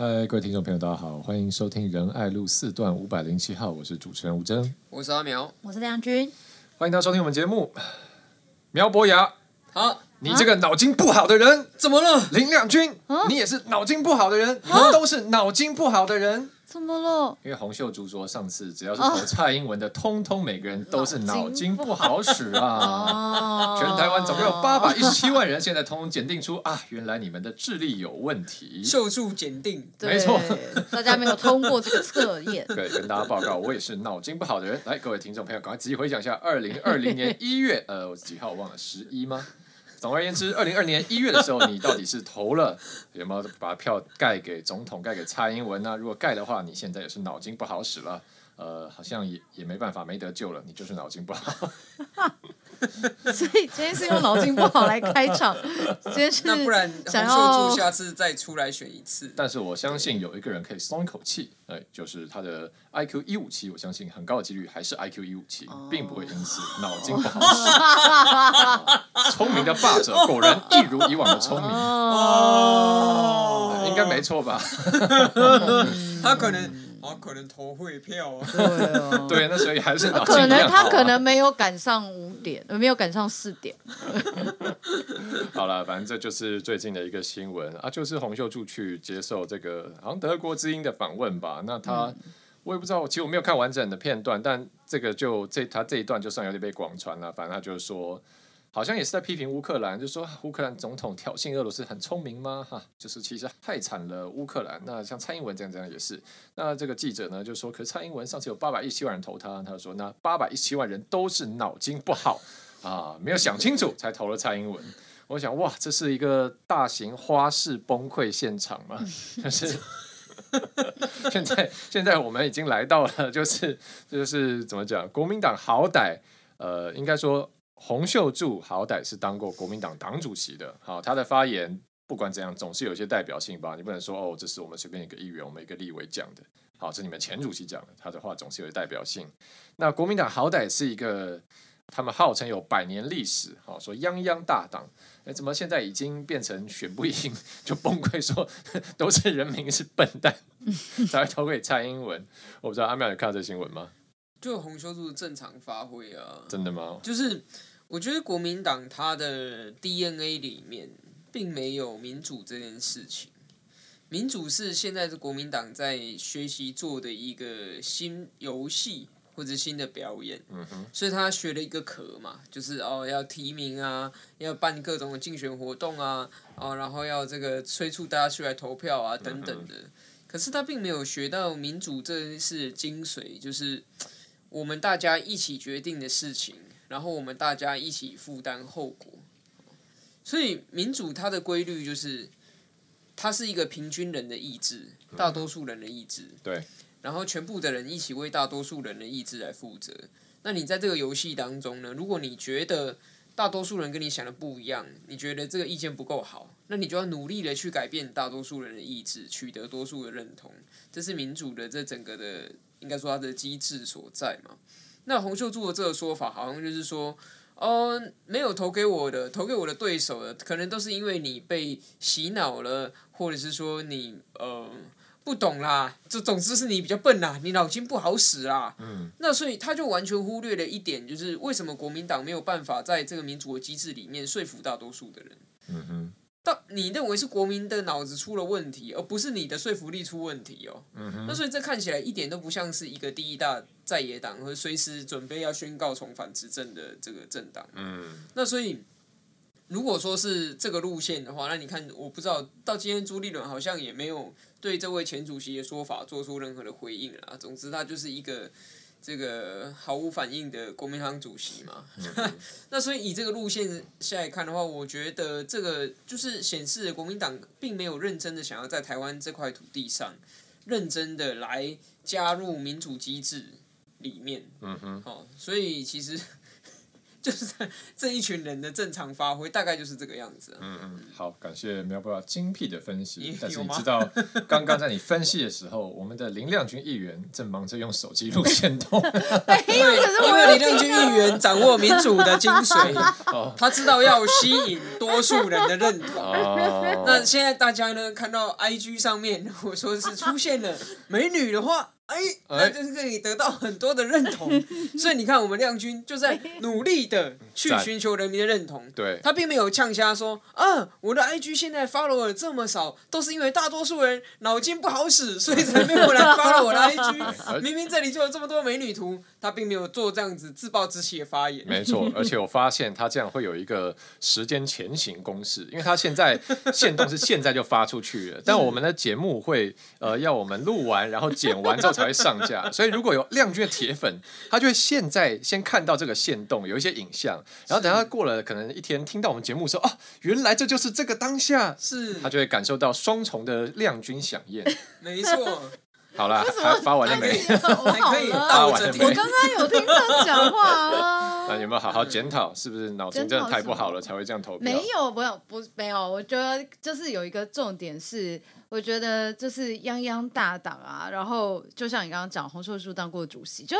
嗨，各位听众朋友，大家好，欢迎收听仁爱路四段五百零七号，我是主持人吴峥，我是阿苗，我是梁军，欢迎大家收听我们节目。苗博雅，好，你这个脑筋不好的人，怎么了？林亮君，你也是脑筋不好的人，你们都是脑筋不好的人。怎么了？因为洪秀柱说，上次只要是投蔡英文的，通通每个人都是脑筋不好使啊！全台湾总共有八百一十七万人，现在通通检定出啊，原来你们的智力有问题。受助检定，没错，大家没有通过这个测验。对，跟大家报告，我也是脑筋不好的人。来，各位听众朋友，赶快仔细回想一下，二零二零年一月，呃，几号我忘了，十一吗？总而言之，二零二年一月的时候，你到底是投了 有没有把票盖给总统、盖给蔡英文呢、如果盖的话，你现在也是脑筋不好使了，呃，好像也也没办法，没得救了，你就是脑筋不好。所以今天是用脑筋不好来开场，今天是那不然想要下次再出来选一次。但是我相信有一个人可以松一口气，哎，就是他的 IQ 一五七，我相信很高的几率还是 IQ 一五七，并不会因此脑筋不好使。聪明的霸者果然一如以往的聪明哦，应该没错吧？他可能。啊，可能投会票啊。对啊，对，那所以还是脑筋可能他可能没有赶上五点，没有赶上四点。好了，反正这就是最近的一个新闻啊，就是洪秀柱去接受这个好像德国之音的访问吧。那他、嗯、我也不知道，其实我没有看完整的片段，但这个就这他这一段就算有点被广传了。反正他就是说。好像也是在批评乌克兰，就说乌克兰总统挑衅俄罗斯很聪明吗？哈，就是其实害惨了乌克兰。那像蔡英文这样这样也是。那这个记者呢就说，可是蔡英文上次有八百一十七万人投他，他就说那八百一十七万人都是脑筋不好啊，没有想清楚才投了蔡英文。我想哇，这是一个大型花式崩溃现场嘛？就是 现在现在我们已经来到了，就是就是怎么讲？国民党好歹呃，应该说。洪秀柱好歹是当过国民党党主席的，好，他的发言不管怎样总是有一些代表性吧？你不能说哦，这是我们随便一个议员，我们一个立委讲的，好，这是你们前主席讲的，他的话总是有代表性。那国民党好歹是一个，他们号称有百年历史，好，说泱泱大党，哎，怎么现在已经变成选不赢就崩溃，说都是人民是笨蛋，才会投给蔡英文？我不知道阿妙有看到这新闻吗？就洪秀柱正常发挥啊，真的吗？就是。我觉得国民党它的 DNA 里面并没有民主这件事情，民主是现在的国民党在学习做的一个新游戏或者新的表演，所以他学了一个壳嘛，就是哦要提名啊，要办各种的竞选活动啊，哦然后要这个催促大家出来投票啊等等的，可是他并没有学到民主这件事精髓，就是我们大家一起决定的事情。然后我们大家一起负担后果，所以民主它的规律就是，它是一个平均人的意志，大多数人的意志。对。然后全部的人一起为大多数人的意志来负责。那你在这个游戏当中呢？如果你觉得大多数人跟你想的不一样，你觉得这个意见不够好，那你就要努力的去改变大多数人的意志，取得多数的认同。这是民主的这整个的，应该说它的机制所在嘛。那洪秀柱的这个说法，好像就是说，哦，没有投给我的，投给我的对手的，可能都是因为你被洗脑了，或者是说你呃不懂啦，这总之是你比较笨啦，你脑筋不好使啦。嗯。那所以他就完全忽略了一点，就是为什么国民党没有办法在这个民主的机制里面说服大多数的人。嗯哼。你认为是国民的脑子出了问题，而不是你的说服力出问题哦。嗯。那所以这看起来一点都不像是一个第一大在野党和随时准备要宣告重返执政的这个政党。嗯。那所以，如果说是这个路线的话，那你看，我不知道到今天朱立伦好像也没有对这位前主席的说法做出任何的回应啊。总之，他就是一个。这个毫无反应的国民党主席嘛，那所以以这个路线下来看的话，我觉得这个就是显示国民党并没有认真的想要在台湾这块土地上认真的来加入民主机制里面。嗯哼，好，所以其实就是这一群人的正常发挥，大概就是这个样子。嗯嗯，好，感谢苗博雅精辟的分析。但是你知道，刚刚在你分析的时候，我们的林亮君议员正忙着用手机录线动。因为因为林亮君议员掌握民主的精髓，哦他知道要吸引多数人的认同。哦，那现在大家呢，看到 IG 上面，如果说是出现了美女的话，哎，那就是可以得到很多的认同。所以你看，我们亮君就在 努力的去寻求人民的认同。对，他并没有呛瞎说啊，我的 IG 现在 follow 这么少，都是因为大多数人脑筋不好使，所以才没有来 follow 我的 IG。明明这里就有这么多美女图，他并没有做这样子自暴自弃的发言。没错，而且我发现他这样会有一个时间前行公式，因为他现在限动是现在就发出去了，但我们的节目会呃要我们录完，然后剪完之后才会上架，所以如果有亮君的铁粉，他就会现在先看到这个线动有一些影像，然后等他过了可能一天听到我们节目说哦，原来这就是这个当下，是他就会感受到双重的亮君响应。没错。好了，还发完了没？还可以发倒着听。完了没我刚刚有听他讲话啊。那有没有好好检讨？是不是脑筋真的太不好了才会这样投票？没有，没有，不，没有。我觉得就是有一个重点是，我觉得就是泱泱大党啊，然后就像你刚刚讲，洪秀柱当过主席，就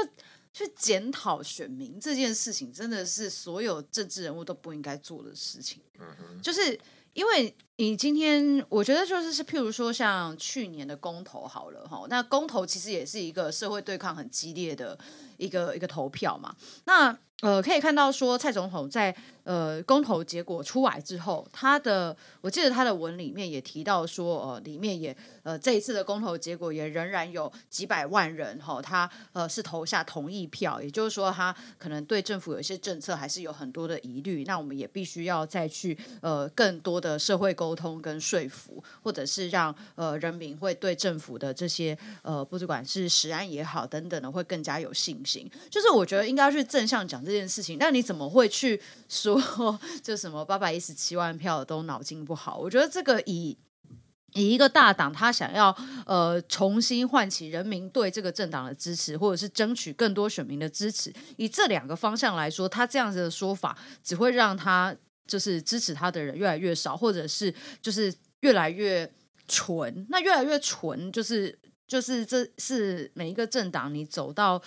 去检讨选民这件事情，真的是所有政治人物都不应该做的事情。嗯哼，就是因为你今天，我觉得就是是，譬如说像去年的公投好了哈，那公投其实也是一个社会对抗很激烈的一个一个投票嘛，那。呃，可以看到说蔡总统在呃公投结果出来之后，他的我记得他的文里面也提到说，呃，里面也呃这一次的公投结果也仍然有几百万人哈、哦，他呃是投下同意票，也就是说他可能对政府有一些政策还是有很多的疑虑，那我们也必须要再去呃更多的社会沟沟通跟说服，或者是让呃人民会对政府的这些呃不管是食安也好等等的会更加有信心，就是我觉得应该去正向讲。这件事情，那你怎么会去说 就什么八百一十七万票都脑筋不好？我觉得这个以以一个大党，他想要呃重新唤起人民对这个政党的支持，或者是争取更多选民的支持，以这两个方向来说，他这样子的说法只会让他就是支持他的人越来越少，或者是就是越来越纯。那越来越纯，就是就是这是每一个政党你走到。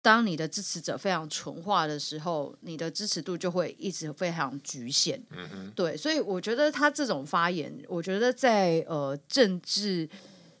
当你的支持者非常纯化的时候，你的支持度就会一直非常局限。嗯哼，对，所以我觉得他这种发言，我觉得在呃政治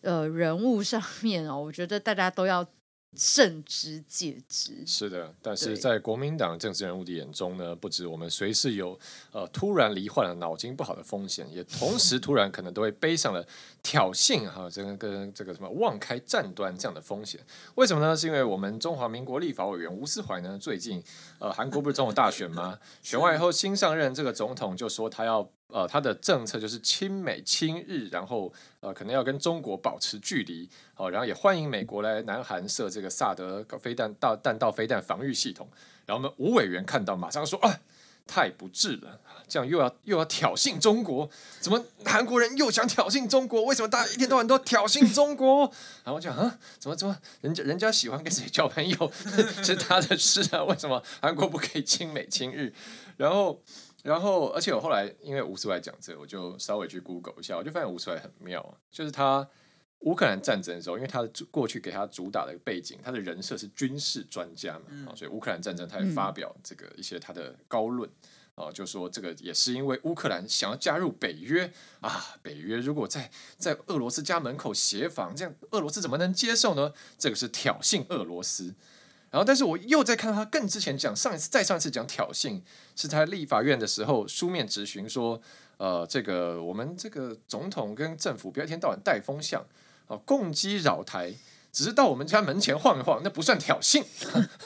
呃人物上面哦，我觉得大家都要。慎之戒之，是的，但是在国民党政治人物的眼中呢，不止我们随时有呃突然罹患了脑筋不好的风险，也同时突然可能都会背上了挑衅哈，这个跟这个什么妄开战端这样的风险。为什么呢？是因为我们中华民国立法委员吴思怀呢，最近呃韩国不是总统大选吗？选完以后新上任这个总统就说他要。呃，他的政策就是亲美亲日，然后呃，可能要跟中国保持距离，好、然后也欢迎美国来南韩设这个萨德飞弹道弹道飞弹防御系统。然后我们吴委员看到，马上说啊，太不智了，这样又要又要挑衅中国，怎么韩国人又想挑衅中国？为什么大家一天到晚都挑衅中国？然后讲啊，怎么怎么，人家人家喜欢跟谁交朋友 是他的事啊，为什么韩国不可以亲美亲日？然后。然后，而且我后来因为吴斯怀讲这个，我就稍微去 Google 一下，我就发现吴斯怀很妙，就是他乌克兰战争的时候，因为他的过去给他主打的背景，他的人设是军事专家嘛，嗯、所以乌克兰战争他也发表这个一些他的高论啊，就说这个也是因为乌克兰想要加入北约啊，北约如果在在俄罗斯家门口协防，这样俄罗斯怎么能接受呢？这个是挑衅俄罗斯。然后，但是我又在看到他更之前讲上一次、再上一次讲挑衅，是他立法院的时候书面质询说，呃，这个我们这个总统跟政府不要一天到晚带风向，啊，共击扰台，只是到我们家门前晃一晃，那不算挑衅，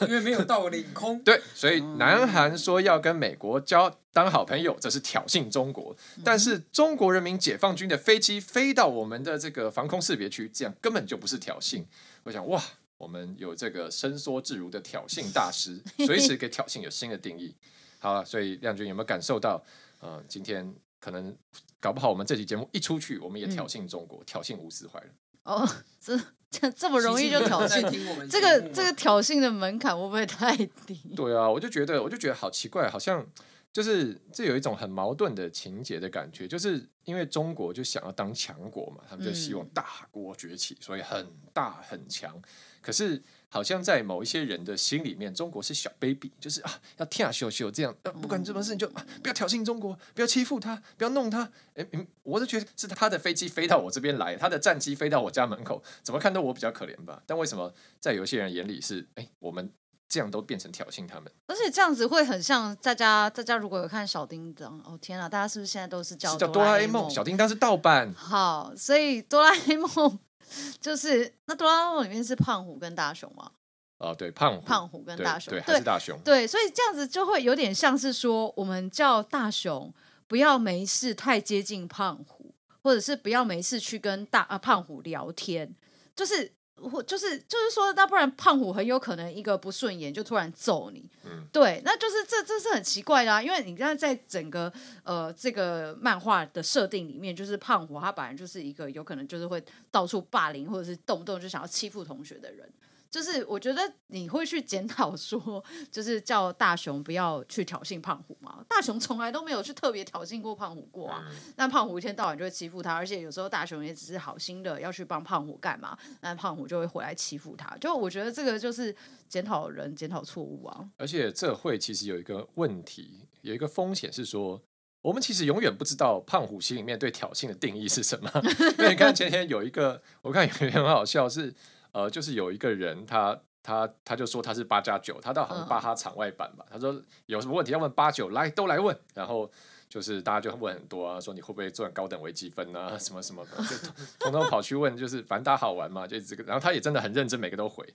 因为没有到领空。对，所以南韩说要跟美国交当好朋友，这是挑衅中国。但是中国人民解放军的飞机飞到我们的这个防空识别区，这样根本就不是挑衅。我想，哇。我们有这个伸缩自如的挑衅大师，随时给挑衅有新的定义。好了，所以亮君有没有感受到？呃，今天可能搞不好我们这期节目一出去，我们也挑衅中国，嗯、挑衅吴斯怀了。哦，这这这么容易就挑衅？这个这个挑衅的门槛会不会太低？对啊，我就觉得我就觉得好奇怪，好像。就是这有一种很矛盾的情节的感觉，就是因为中国就想要当强国嘛，他们就希望大国崛起，所以很大很强。可是好像在某一些人的心里面，中国是小 baby，就是啊要跳秀秀这样，不管什么事情就、啊、不要挑衅中国，不要欺负他，不要弄他。哎，我就觉得是他的飞机飞到我这边来，他的战机飞到我家门口，怎么看都我比较可怜吧？但为什么在有些人眼里是哎我们？这样都变成挑衅他们，而且这样子会很像大家，大家如果有看小叮当，哦天啊，大家是不是现在都是叫叫哆啦 A 梦？小叮当是盗版。好，所以哆啦 A 梦 就是那哆啦 A 梦里面是胖虎跟大雄吗？哦，对，胖虎，胖虎跟大雄，对，对还是大雄，对，所以这样子就会有点像是说，我们叫大雄不要没事太接近胖虎，或者是不要没事去跟大啊胖虎聊天，就是。或就是就是说，那不然胖虎很有可能一个不顺眼就突然揍你，嗯，对，那就是这这是很奇怪的啊，因为你看在整个呃这个漫画的设定里面，就是胖虎他本来就是一个有可能就是会到处霸凌或者是动不动就想要欺负同学的人。就是我觉得你会去检讨说，就是叫大雄不要去挑衅胖虎嘛。大雄从来都没有去特别挑衅过胖虎过啊。那胖虎一天到晚就会欺负他，而且有时候大雄也只是好心的要去帮胖虎干嘛，那胖虎就会回来欺负他。就我觉得这个就是检讨人检讨错误啊。而且这会其实有一个问题，有一个风险是说，我们其实永远不知道胖虎心里面对挑衅的定义是什么。因为你看前天有一个，我看有一个很好笑是。呃，就是有一个人他，他他他就说他是八加九，他到好像巴哈场外版吧。他说有什么问题要问八九，来都来问。然后就是大家就问很多啊，说你会不会赚高等微积分啊，什么什么的，就通通跑去问，就是反正大家好玩嘛，就这个。然后他也真的很认真，每个都回。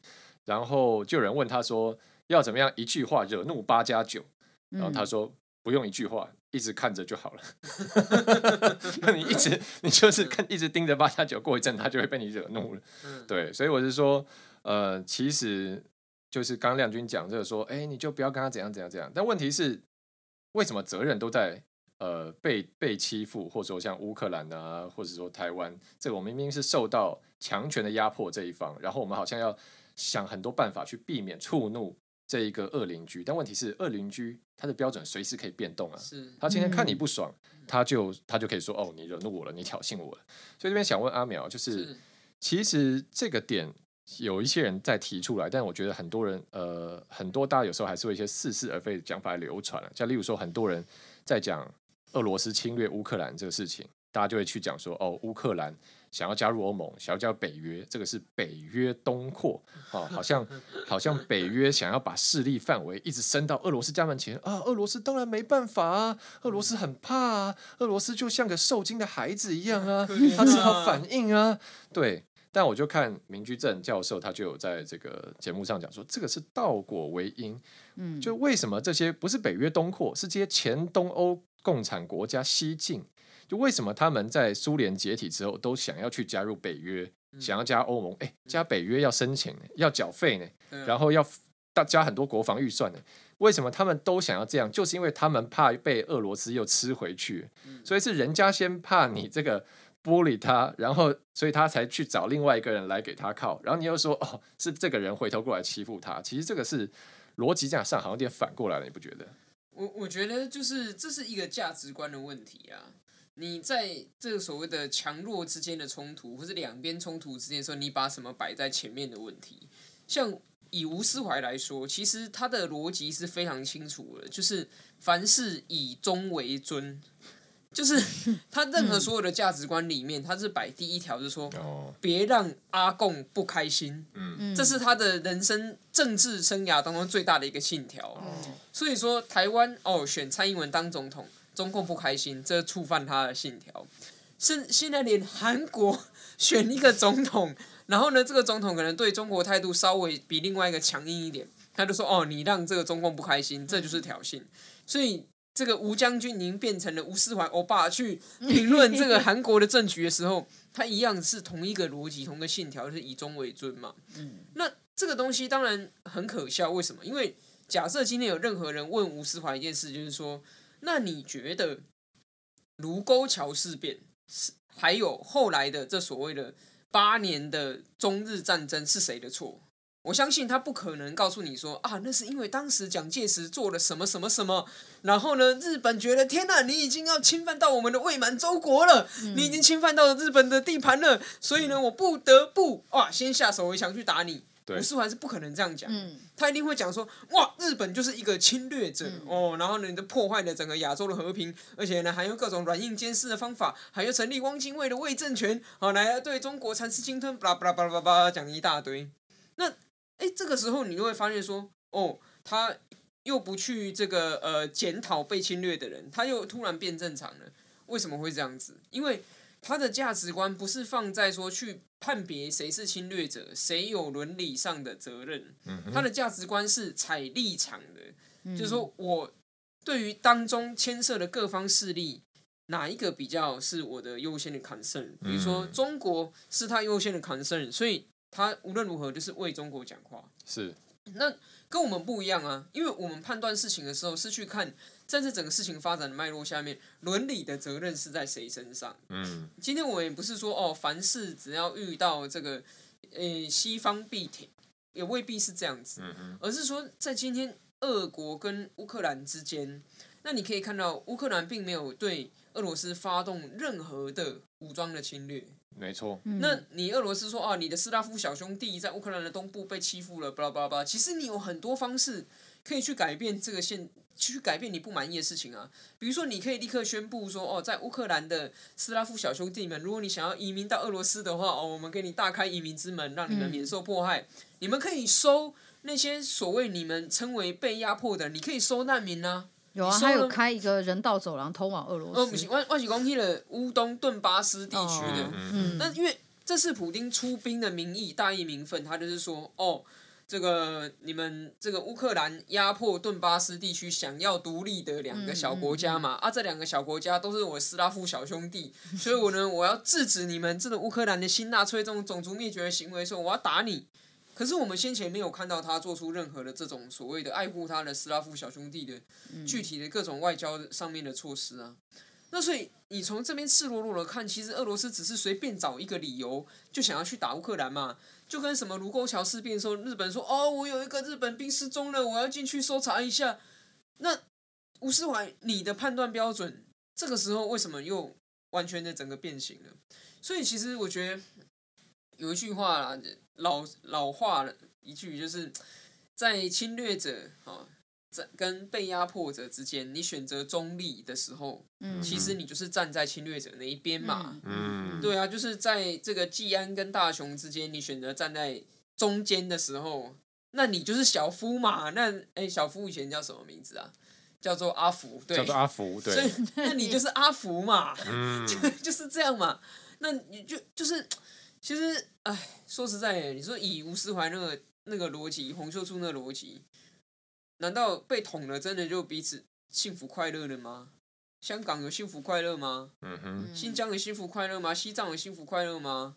然后就有人问他说要怎么样一句话惹怒八加九，然后他说不用一句话，一直看着就好了。那你一直你就是看一直盯着八加九，过一阵他就会被你惹怒了。对，所以我是说，呃，其实就是刚亮君讲这个说，哎，你就不要跟他怎样怎样怎样。但问题是，为什么责任都在呃被被欺负，或者说像乌克兰啊，或者说台湾，这个我们明明是受到强权的压迫这一方，然后我们好像要想很多办法去避免触怒。这一个恶邻居，但问题是恶邻居他的标准随时可以变动啊。是，他今天看你不爽，嗯、他就他就可以说哦，你惹怒我了，你挑衅我了。所以这边想问阿苗，就是，是其实这个点有一些人在提出来，但我觉得很多人呃很多大家有时候还是会一些似是而非的讲法来流传了。像例如说，很多人在讲俄罗斯侵略乌克兰这个事情，大家就会去讲说哦，乌克兰。想要加入欧盟，想要加入北约，这个是北约东扩啊，好像 好像北约想要把势力范围一直伸到俄罗斯家门前啊，俄罗斯当然没办法啊，俄罗斯很怕啊，俄罗斯就像个受惊的孩子一样啊，他只好反应啊，对。但我就看明居正教授，他就有在这个节目上讲说，这个是倒果为因，嗯，就为什么这些不是北约东扩，是这些前东欧共产国家西进。就为什么他们在苏联解体之后都想要去加入北约，嗯、想要加欧盟？哎，加北约要申请，要缴费呢，嗯、然后要大加很多国防预算呢。为什么他们都想要这样？就是因为他们怕被俄罗斯又吃回去，嗯、所以是人家先怕你这个玻璃他，然后所以他才去找另外一个人来给他靠，然后你又说哦，是这个人回头过来欺负他。其实这个是逻辑这样上好像有点反过来了，你不觉得？我我觉得就是这是一个价值观的问题啊。你在这个所谓的强弱之间的冲突，或是两边冲突之间的时候，你把什么摆在前面的问题？像以吴思怀来说，其实他的逻辑是非常清楚的，就是凡事以中为尊，就是他任何所有的价值观里面，他是摆第一条，就是说，别让阿贡不开心。嗯，这是他的人生政治生涯当中最大的一个信条。所以说，台湾哦，选蔡英文当总统。中共不开心，这触犯他的信条。是现在连韩国选一个总统，然后呢，这个总统可能对中国态度稍微比另外一个强硬一点，他就说：“哦，你让这个中共不开心，这就是挑衅。”所以这个吴将军已经变成了吴思怀欧巴去评论这个韩国的政局的时候，他一样是同一个逻辑，同一个信条，就是以中为尊嘛。嗯那这个东西当然很可笑，为什么？因为假设今天有任何人问吴思怀一件事，就是说。那你觉得卢沟桥事变是还有后来的这所谓的八年的中日战争是谁的错？我相信他不可能告诉你说啊，那是因为当时蒋介石做了什么什么什么，然后呢，日本觉得天哪，你已经要侵犯到我们的未满洲国了，嗯、你已经侵犯到了日本的地盘了，所以呢，我不得不哇，先下手为强去打你。吴斯怀是不可能这样讲，嗯、他一定会讲说哇，日本就是一个侵略者、嗯、哦，然后呢，你的破坏了整个亚洲的和平，而且呢，还用各种软硬兼施的方法，还有成立汪精卫的伪政权，好、哦、来对中国蚕食鲸吞，巴拉巴拉巴拉巴拉讲一大堆，那。哎，这个时候你就会发现说，哦，他又不去这个呃检讨被侵略的人，他又突然变正常了。为什么会这样子？因为他的价值观不是放在说去判别谁是侵略者，谁有伦理上的责任。嗯。他的价值观是采立场的，嗯、就是说我对于当中牵涉的各方势力，哪一个比较是我的优先的 concern？比如说中国是他优先的 concern，所以。他无论如何就是为中国讲话，是。那跟我们不一样啊，因为我们判断事情的时候是去看，在这整个事情发展的脉络下面，伦理的责任是在谁身上。嗯。今天我们也不是说哦，凡事只要遇到这个，呃，西方必挺，也未必是这样子。嗯嗯。而是说，在今天俄国跟乌克兰之间，那你可以看到，乌克兰并没有对俄罗斯发动任何的武装的侵略。没错，那你俄罗斯说啊，你的斯拉夫小兄弟在乌克兰的东部被欺负了，巴拉巴拉巴拉。其实你有很多方式可以去改变这个现，去改变你不满意的事情啊。比如说，你可以立刻宣布说，哦，在乌克兰的斯拉夫小兄弟们，如果你想要移民到俄罗斯的话，哦，我们给你大开移民之门，让你们免受迫害。嗯、你们可以收那些所谓你们称为被压迫的，你可以收难民啊。有啊，他有开一个人道走廊通往俄罗斯。哦，不是，我我是讲去了乌东顿巴斯地区的。哦、嗯，那因为这是普丁出兵的名义，大义名分，他就是说，哦，这个你们这个乌克兰压迫顿巴斯地区想要独立的两个小国家嘛，嗯嗯、啊，这两个小国家都是我斯拉夫小兄弟，所以我呢，我要制止你们这个乌克兰的新纳粹这种种族灭绝的行为，说我要打你。可是我们先前没有看到他做出任何的这种所谓的爱护他的斯拉夫小兄弟的具体的各种外交上面的措施啊。那所以你从这边赤裸裸的看，其实俄罗斯只是随便找一个理由就想要去打乌克兰嘛，就跟什么卢沟桥事变的时候，日本说哦，我有一个日本兵失踪了，我要进去搜查一下。那吴世怀，你的判断标准这个时候为什么又完全的整个变形了？所以其实我觉得有一句话啦。老老话了一句，就是在侵略者啊，在跟被压迫者之间，你选择中立的时候，嗯，其实你就是站在侵略者那一边嘛，嗯，对啊，就是在这个季安跟大雄之间，你选择站在中间的时候，那你就是小夫嘛，那哎、欸，小夫以前叫什么名字啊？叫做阿福，对，叫做阿福，对，所以那你就是阿福嘛，嗯，就就是这样嘛，那你就就是。其实，哎，说实在，你说以吴思怀那个那个逻辑，洪秀柱那个逻辑，难道被捅了真的就彼此幸福快乐了吗？香港有幸福快乐吗？嗯哼。新疆有幸福快乐吗？西藏有幸福快乐吗？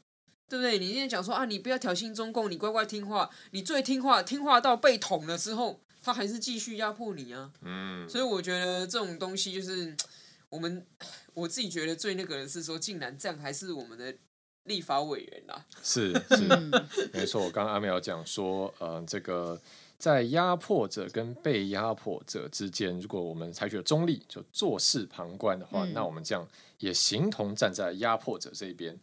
对不对？你今天讲说啊，你不要挑衅中共，你乖乖听话，你最听话，听话到被捅了之后，他还是继续压迫你啊。嗯。所以我觉得这种东西就是我们，我自己觉得最那个人是说，竟然这样还是我们的。立法委员啦，是是没错。我刚刚阿苗讲说，呃，这个在压迫者跟被压迫者之间，如果我们采取了中立，就坐视旁观的话，嗯、那我们这样也形同站在压迫者这一边。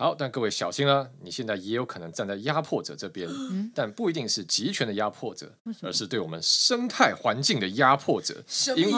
好，但各位小心了，你现在也有可能站在压迫者这边，嗯、但不一定是集权的压迫者，而是对我们生态环境的压迫者。因为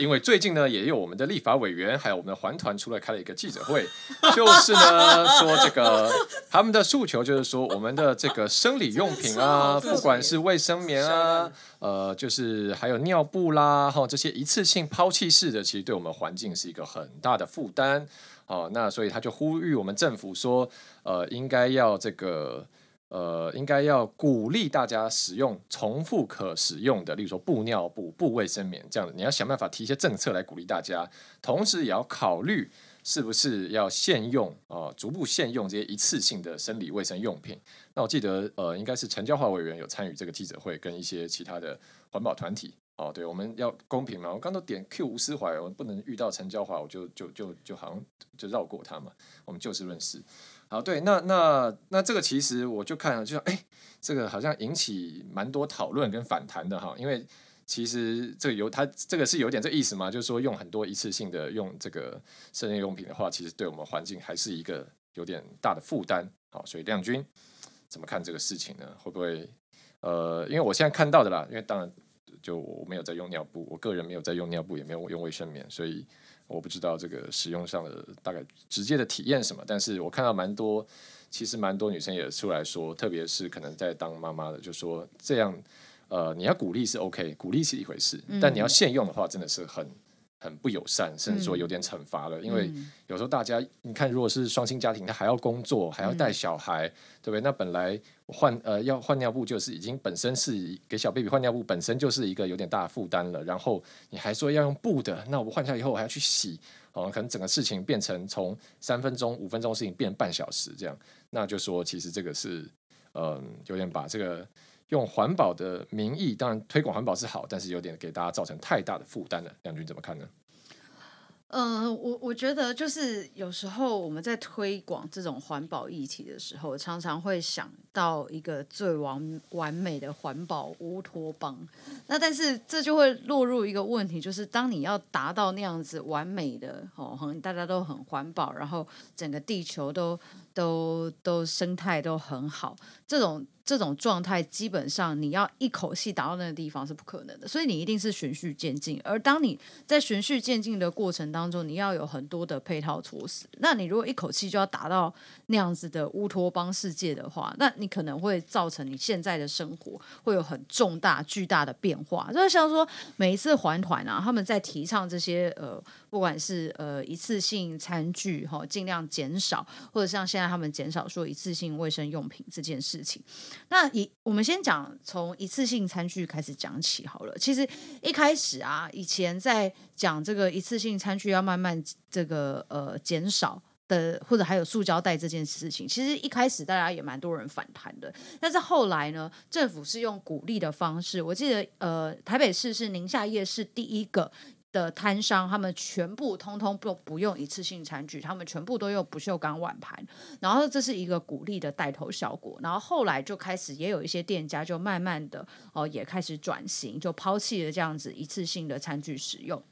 因为最近呢，也有我们的立法委员，还有我们的环团出来开了一个记者会，就是呢说这个他们的诉求就是说，我们的这个生理用品啊，不管是卫生棉啊，呃，就是还有尿布啦，哈，这些一次性抛弃式的，其实对我们环境是一个很大的负担。哦，那所以他就呼吁我们政府说，呃，应该要这个，呃，应该要鼓励大家使用重复可使用的，例如说布尿布、布卫生棉这样的。你要想办法提一些政策来鼓励大家，同时也要考虑是不是要限用啊、呃，逐步限用这些一次性的生理卫生用品。那我记得，呃，应该是陈椒华委员有参与这个记者会，跟一些其他的环保团体。哦，对，我们要公平嘛。我刚都点 Q 吴斯怀，我不能遇到陈椒华，我就就就就好像就绕过他嘛。我们就事论事。好，对，那那那这个其实我就看了，就像哎，这个好像引起蛮多讨论跟反弹的哈，因为其实这个有它这个是有点这意思嘛，就是说用很多一次性的用这个生日用品的话，其实对我们环境还是一个有点大的负担。好，所以亮君怎么看这个事情呢？会不会呃，因为我现在看到的啦，因为当然就我没有在用尿布，我个人没有在用尿布，也没有用卫生棉，所以。我不知道这个使用上的大概直接的体验什么，但是我看到蛮多，其实蛮多女生也出来说，特别是可能在当妈妈的，就说这样，呃，你要鼓励是 OK，鼓励是一回事，但你要现用的话，真的是很。很不友善，甚至说有点惩罚了。嗯、因为有时候大家，你看，如果是双薪家庭，他还要工作，还要带小孩，嗯、对不对？那本来换呃要换尿布，就是已经本身是给小 baby 换尿布，本身就是一个有点大的负担了。然后你还说要用布的，那我换下以后我还要去洗，哦，可能整个事情变成从三分钟、五分钟事情变半小时这样。那就说其实这个是嗯、呃，有点把这个。用环保的名义，当然推广环保是好，但是有点给大家造成太大的负担了。亮君怎么看呢？呃，我我觉得就是有时候我们在推广这种环保议题的时候，常常会想到一个最完完美的环保乌托邦。那但是这就会落入一个问题，就是当你要达到那样子完美的哦，很大家都很环保，然后整个地球都都都生态都很好，这种。这种状态基本上你要一口气达到那个地方是不可能的，所以你一定是循序渐进。而当你在循序渐进的过程当中，你要有很多的配套措施。那你如果一口气就要达到那样子的乌托邦世界的话，那你可能会造成你现在的生活会有很重大巨大的变化。就是像说每一次环团啊，他们在提倡这些呃。不管是呃一次性餐具哈，尽量减少，或者像现在他们减少说一次性卫生用品这件事情。那以我们先讲从一次性餐具开始讲起好了。其实一开始啊，以前在讲这个一次性餐具要慢慢这个呃减少的，或者还有塑胶袋这件事情，其实一开始大家也蛮多人反弹的。但是后来呢，政府是用鼓励的方式。我记得呃台北市是宁夏夜市第一个。的摊商，他们全部通通都不用一次性餐具，他们全部都用不锈钢碗盘，然后这是一个鼓励的带头效果，然后后来就开始也有一些店家就慢慢的哦也开始转型，就抛弃了这样子一次性的餐具使用。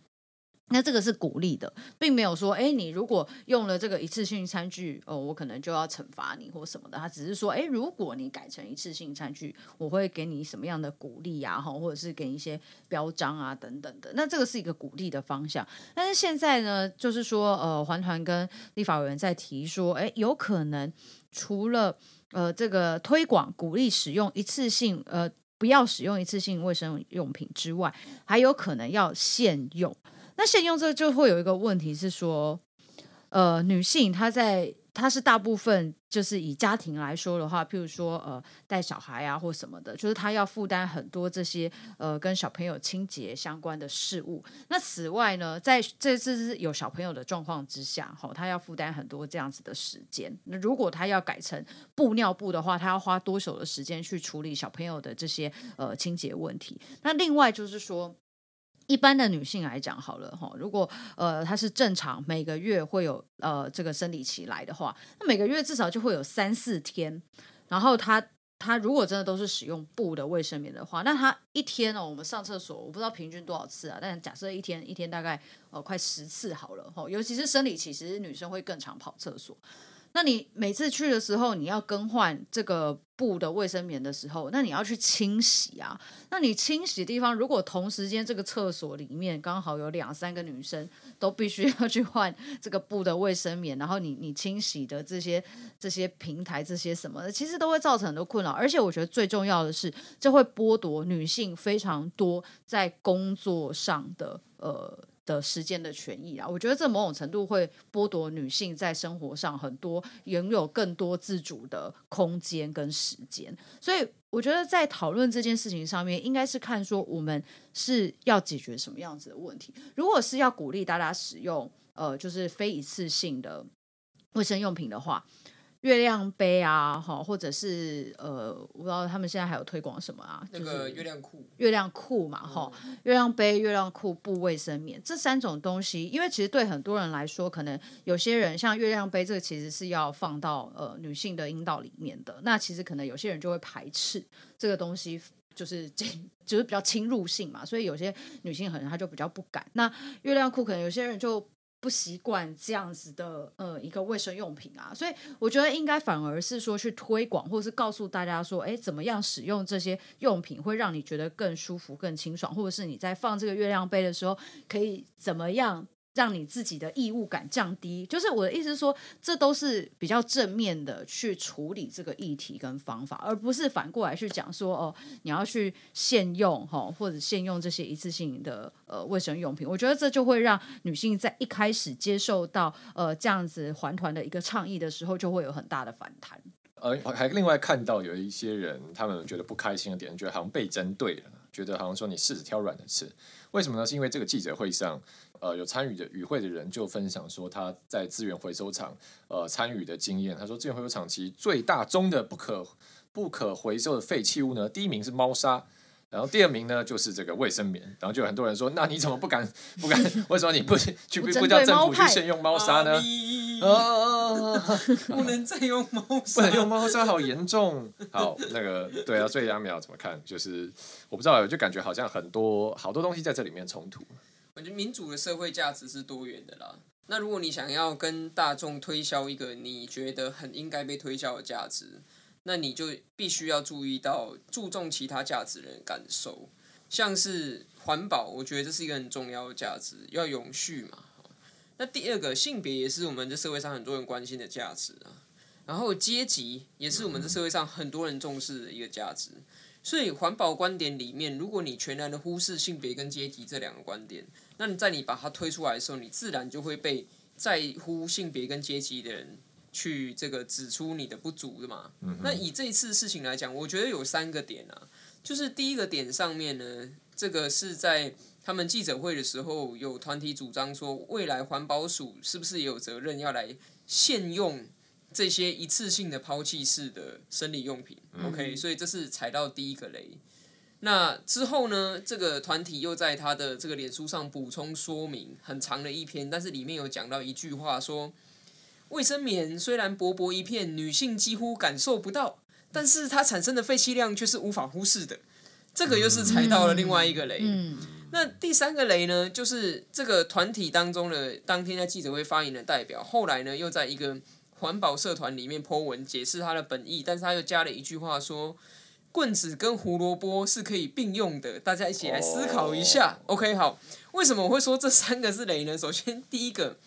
那这个是鼓励的，并没有说，哎，你如果用了这个一次性餐具，哦，我可能就要惩罚你或什么的。他只是说，哎，如果你改成一次性餐具，我会给你什么样的鼓励呀？哈，或者是给你一些标章啊等等的。那这个是一个鼓励的方向。但是现在呢，就是说，呃，环团跟立法委员在提说，哎，有可能除了呃这个推广鼓励使用一次性，呃，不要使用一次性卫生用品之外，还有可能要限用。那现用这个就会有一个问题是说，呃，女性她在她是大部分就是以家庭来说的话，譬如说呃带小孩啊或什么的，就是她要负担很多这些呃跟小朋友清洁相关的事物。那此外呢，在这次是有小朋友的状况之下，哈、她要负担很多这样子的时间。那如果她要改成布尿布的话，她要花多久的时间去处理小朋友的这些呃清洁问题？那另外就是说。一般的女性来讲，好了哈，如果呃她是正常每个月会有呃这个生理期来的话，那每个月至少就会有三四天。然后她她如果真的都是使用布的卫生棉的话，那她一天哦，我们上厕所我不知道平均多少次啊，但假设一天一天大概呃快十次好了哈，尤其是生理期，其实女生会更常跑厕所。那你每次去的时候，你要更换这个布的卫生棉的时候，那你要去清洗啊。那你清洗地方，如果同时间这个厕所里面刚好有两三个女生都必须要去换这个布的卫生棉，然后你你清洗的这些这些平台这些什么的，其实都会造成很多困扰。而且我觉得最重要的是，这会剥夺女性非常多在工作上的呃。的时间的权益啊，我觉得这某种程度会剥夺女性在生活上很多拥有更多自主的空间跟时间，所以我觉得在讨论这件事情上面，应该是看说我们是要解决什么样子的问题。如果是要鼓励大家使用呃，就是非一次性的卫生用品的话，月亮杯啊，哈，或者是呃，我不知道他们现在还有推广什么啊？那个月亮裤，月亮裤嘛，哈、嗯，月亮杯、月亮裤、布卫生棉这三种东西，因为其实对很多人来说，可能有些人像月亮杯这个其实是要放到呃女性的阴道里面的，那其实可能有些人就会排斥这个东西，就是进 就是比较侵入性嘛，所以有些女性可能她就比较不敢。那月亮裤可能有些人就。不习惯这样子的呃一个卫生用品啊，所以我觉得应该反而是说去推广，或者是告诉大家说，哎，怎么样使用这些用品会让你觉得更舒服、更清爽，或者是你在放这个月亮杯的时候可以怎么样。让你自己的异物感降低，就是我的意思是说，这都是比较正面的去处理这个议题跟方法，而不是反过来去讲说哦，你要去限用哈，或者限用这些一次性的呃卫生用品。我觉得这就会让女性在一开始接受到呃这样子环团的一个倡议的时候，就会有很大的反弹。呃，还另外看到有一些人，他们觉得不开心的点，觉得好像被针对了，觉得好像说你柿子挑软的吃。为什么呢？是因为这个记者会上。呃，有参与的与会的人就分享说，他在资源回收厂呃参与的经验。他说，资源回收厂其实最大宗的不可不可回收的废弃物呢，第一名是猫砂，然后第二名呢就是这个卫生棉。然后就有很多人说，那你怎么不敢不敢？为什么你不去 不叫政府去限用猫砂呢？啊，不能再用猫砂，不能用猫砂，好严重。好，那个对啊，所以阿苗怎么看？就是我不知道，我就感觉好像很多好多东西在这里面冲突。我觉得民主的社会价值是多元的啦。那如果你想要跟大众推销一个你觉得很应该被推销的价值，那你就必须要注意到注重其他价值的人感受，像是环保，我觉得这是一个很重要的价值，要永续嘛。那第二个性别也是我们这社会上很多人关心的价值啊。然后阶级也是我们这社会上很多人重视的一个价值。所以环保观点里面，如果你全然的忽视性别跟阶级这两个观点，那你在你把它推出来的时候，你自然就会被在乎性别跟阶级的人去这个指出你的不足的嘛。嗯、那以这一次事情来讲，我觉得有三个点啊，就是第一个点上面呢，这个是在他们记者会的时候，有团体主张说，未来环保署是不是也有责任要来限用。这些一次性的抛弃式的生理用品，OK，所以这是踩到第一个雷。那之后呢，这个团体又在他的这个脸书上补充说明，很长的一篇，但是里面有讲到一句话说，卫生棉虽然薄薄一片，女性几乎感受不到，但是它产生的废弃量却是无法忽视的。这个又是踩到了另外一个雷。那第三个雷呢，就是这个团体当中的当天在记者会发言的代表，后来呢又在一个。环保社团里面 po 文解释他的本意，但是他又加了一句话说：“棍子跟胡萝卜是可以并用的。”大家一起来思考一下。Oh. OK，好，为什么我会说这三个是雷呢？首先，第一个，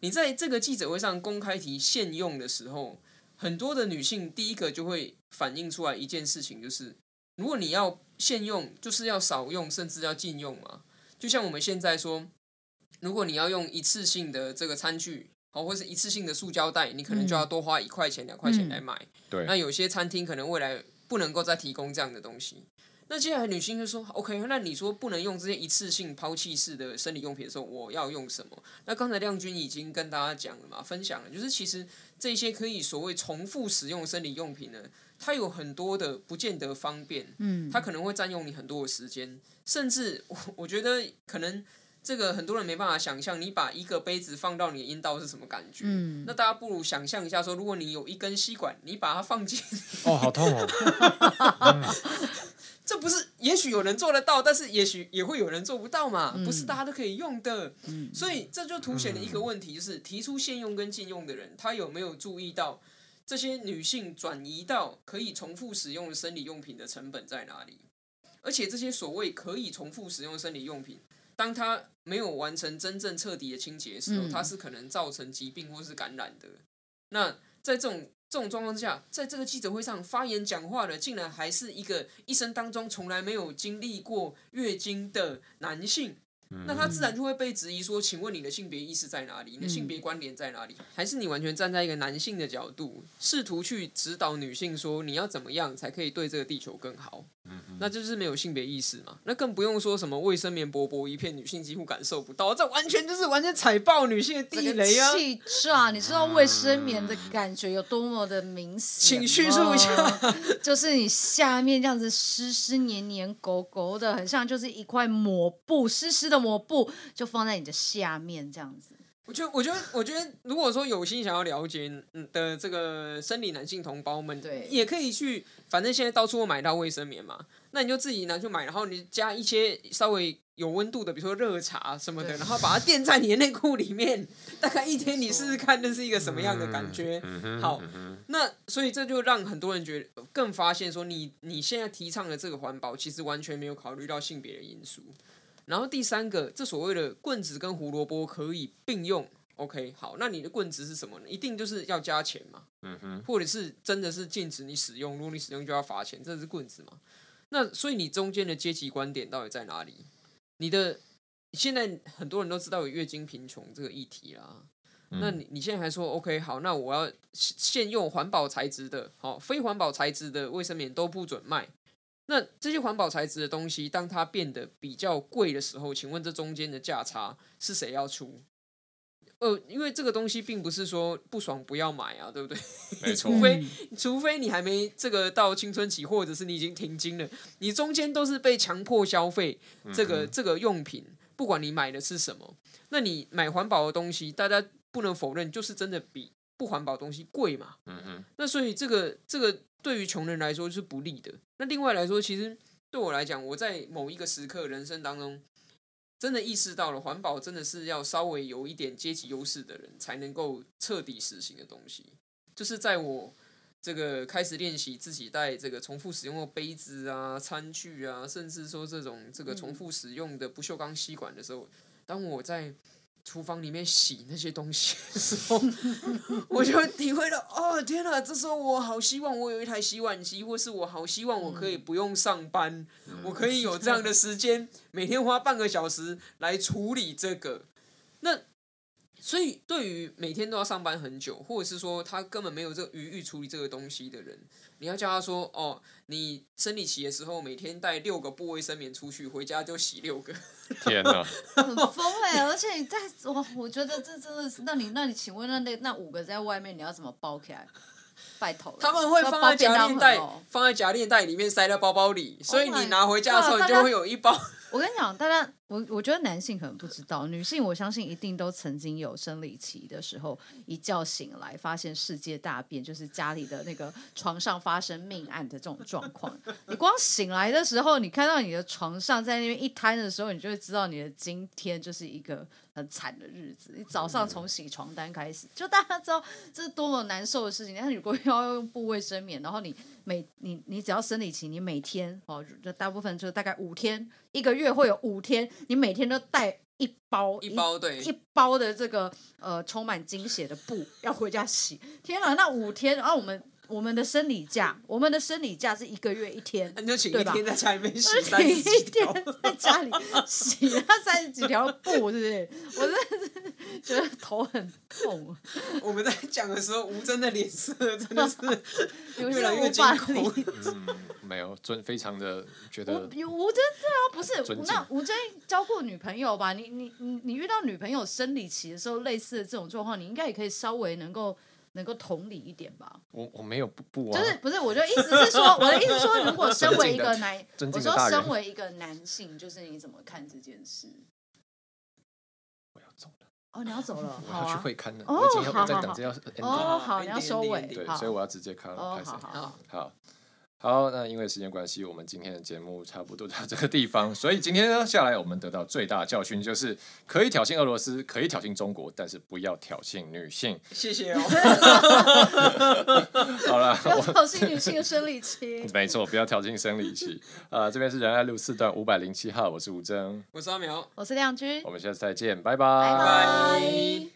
你在这个记者会上公开提限用的时候，很多的女性第一个就会反映出来一件事情，就是如果你要限用，就是要少用，甚至要禁用嘛。就像我们现在说，如果你要用一次性的这个餐具。哦，或是一次性的塑胶袋，你可能就要多花一块钱、两块钱来买。对。那有些餐厅可能未来不能够再提供这样的东西。那接下来女性就说：“OK，那你说不能用这些一次性抛弃式的生理用品的时候，我要用什么？”那刚才亮君已经跟大家讲了嘛，分享了，就是其实这些可以所谓重复使用生理用品呢，它有很多的不见得方便。嗯。它可能会占用你很多的时间，甚至我我觉得可能。这个很多人没办法想象，你把一个杯子放到你的阴道是什么感觉？嗯，那大家不如想象一下，说如果你有一根吸管，你把它放进……哦，好痛哦！这不是，也许有人做得到，但是也许也会有人做不到嘛，嗯、不是大家都可以用的。嗯、所以这就凸显了一个问题，就是提出限用跟禁用的人，他有没有注意到这些女性转移到可以重复使用的生理用品的成本在哪里？而且这些所谓可以重复使用的生理用品。当它没有完成真正彻底的清洁的时候，它是可能造成疾病或是感染的。那在这种这种状况之下，在这个记者会上发言讲话的，竟然还是一个一生当中从来没有经历过月经的男性。那他自然就会被质疑说：“请问你的性别意识在哪里？你的性别观点在哪里？还是你完全站在一个男性的角度，试图去指导女性说你要怎么样才可以对这个地球更好？”那就是没有性别意识嘛。那更不用说什么卫生棉薄薄一片，女性几乎感受不到，这完全就是完全踩爆女性的地雷啊！气炸！你知道卫生棉的感觉有多么的明显？请叙述一下，就是你下面这样子湿湿黏黏狗狗的，很像就是一块抹布，湿湿的抹布就放在你的下面这样子。我觉得，我觉得，我觉得，如果说有心想要了解的这个生理男性同胞们，对，也可以去，反正现在到处都买到卫生棉嘛，那你就自己拿去买，然后你加一些稍微有温度的，比如说热茶什么的，然后把它垫在你的内裤里面，大概一天你试试看，那是一个什么样的感觉？好，那所以这就让很多人觉得更发现说你，你你现在提倡的这个环保，其实完全没有考虑到性别的因素。然后第三个，这所谓的棍子跟胡萝卜可以并用，OK，好，那你的棍子是什么呢？一定就是要加钱嘛，嗯哼，或者是真的是禁止你使用，如果你使用就要罚钱，这是棍子嘛？那所以你中间的阶级观点到底在哪里？你的现在很多人都知道有月经贫穷这个议题啦，嗯、那你你现在还说 OK，好，那我要现用环保材质的，好，非环保材质的卫生棉都不准卖。那这些环保材质的东西，当它变得比较贵的时候，请问这中间的价差是谁要出？呃，因为这个东西并不是说不爽不要买啊，对不对？没错。除非除非你还没这个到青春期，或者是你已经停经了，你中间都是被强迫消费这个、嗯、这个用品，不管你买的是什么，那你买环保的东西，大家不能否认，就是真的比不环保的东西贵嘛。嗯嗯。那所以这个这个。对于穷人来说是不利的。那另外来说，其实对我来讲，我在某一个时刻人生当中，真的意识到了环保真的是要稍微有一点阶级优势的人才能够彻底实行的东西。就是在我这个开始练习自己带这个重复使用的杯子啊、餐具啊，甚至说这种这个重复使用的不锈钢吸管的时候，当我在厨房里面洗那些东西的时候，我就体会到，哦天哪！这时候我好希望我有一台洗碗机，或是我好希望我可以不用上班，嗯、我可以有这样的时间，每天花半个小时来处理这个。那所以，对于每天都要上班很久，或者是说他根本没有这个余裕处理这个东西的人，你要叫他说，哦，你生理期的时候每天带六个部卫生棉出去，回家就洗六个。天哪，很疯哎、欸！而且你在我，我觉得这真的是，那你那你请问那那那五个在外面你要怎么包起来？拜托了，他们会放在夹链袋，放在夹链袋里面塞在包包里，所以你拿回家的时候你就会有一包。我跟你讲，大家，我我觉得男性可能不知道，女性我相信一定都曾经有生理期的时候，一觉醒来发现世界大变，就是家里的那个床上发生命案的这种状况。你光醒来的时候，你看到你的床上在那边一摊的时候，你就会知道你的今天就是一个很惨的日子。你早上从洗床单开始，就大家知道这是多么难受的事情。但是如果要用布卫生棉，然后你。每你你只要生理期，你每天哦，就大部分就大概五天，一个月会有五天，你每天都带一包一包对一包的这个呃充满精血的布要回家洗。天啊，那五天，然后我们。我们的生理假，我们的生理假是一个月一天，你就请一天在家里面洗，三十几天在家里 洗那三十几条布，是不是？我真的是觉得头很痛。我们在讲的时候，吴真的脸色真的是 越来越惊恐。嗯，没有尊，非常的觉得。吴吴峥对啊，不是那吴真交过女朋友吧？你你你你遇到女朋友生理期的时候，类似的这种状况，你应该也可以稍微能够。能够同理一点吧。我我没有不不啊。就是不是，我就意思是说，我的意思是说，如果身为一个男，我说身为一个男性，就是你怎么看这件事？哦，你要走了，我要去会看了。哦，我已经要在等着要。哦，好，你要收尾。对，所以我要直接看好好好。好，那因为时间关系，我们今天的节目差不多到这个地方。所以今天呢，下来我们得到最大的教训就是，可以挑衅俄罗斯，可以挑衅中国，但是不要挑衅女性。谢谢哦。好了，不要挑衅女性的生理期。没错，不要挑衅生理期。啊，这边是仁爱路四段五百零七号，我是吴峥，我是阿苗，我是亮君，我们下次再见，拜拜。拜拜。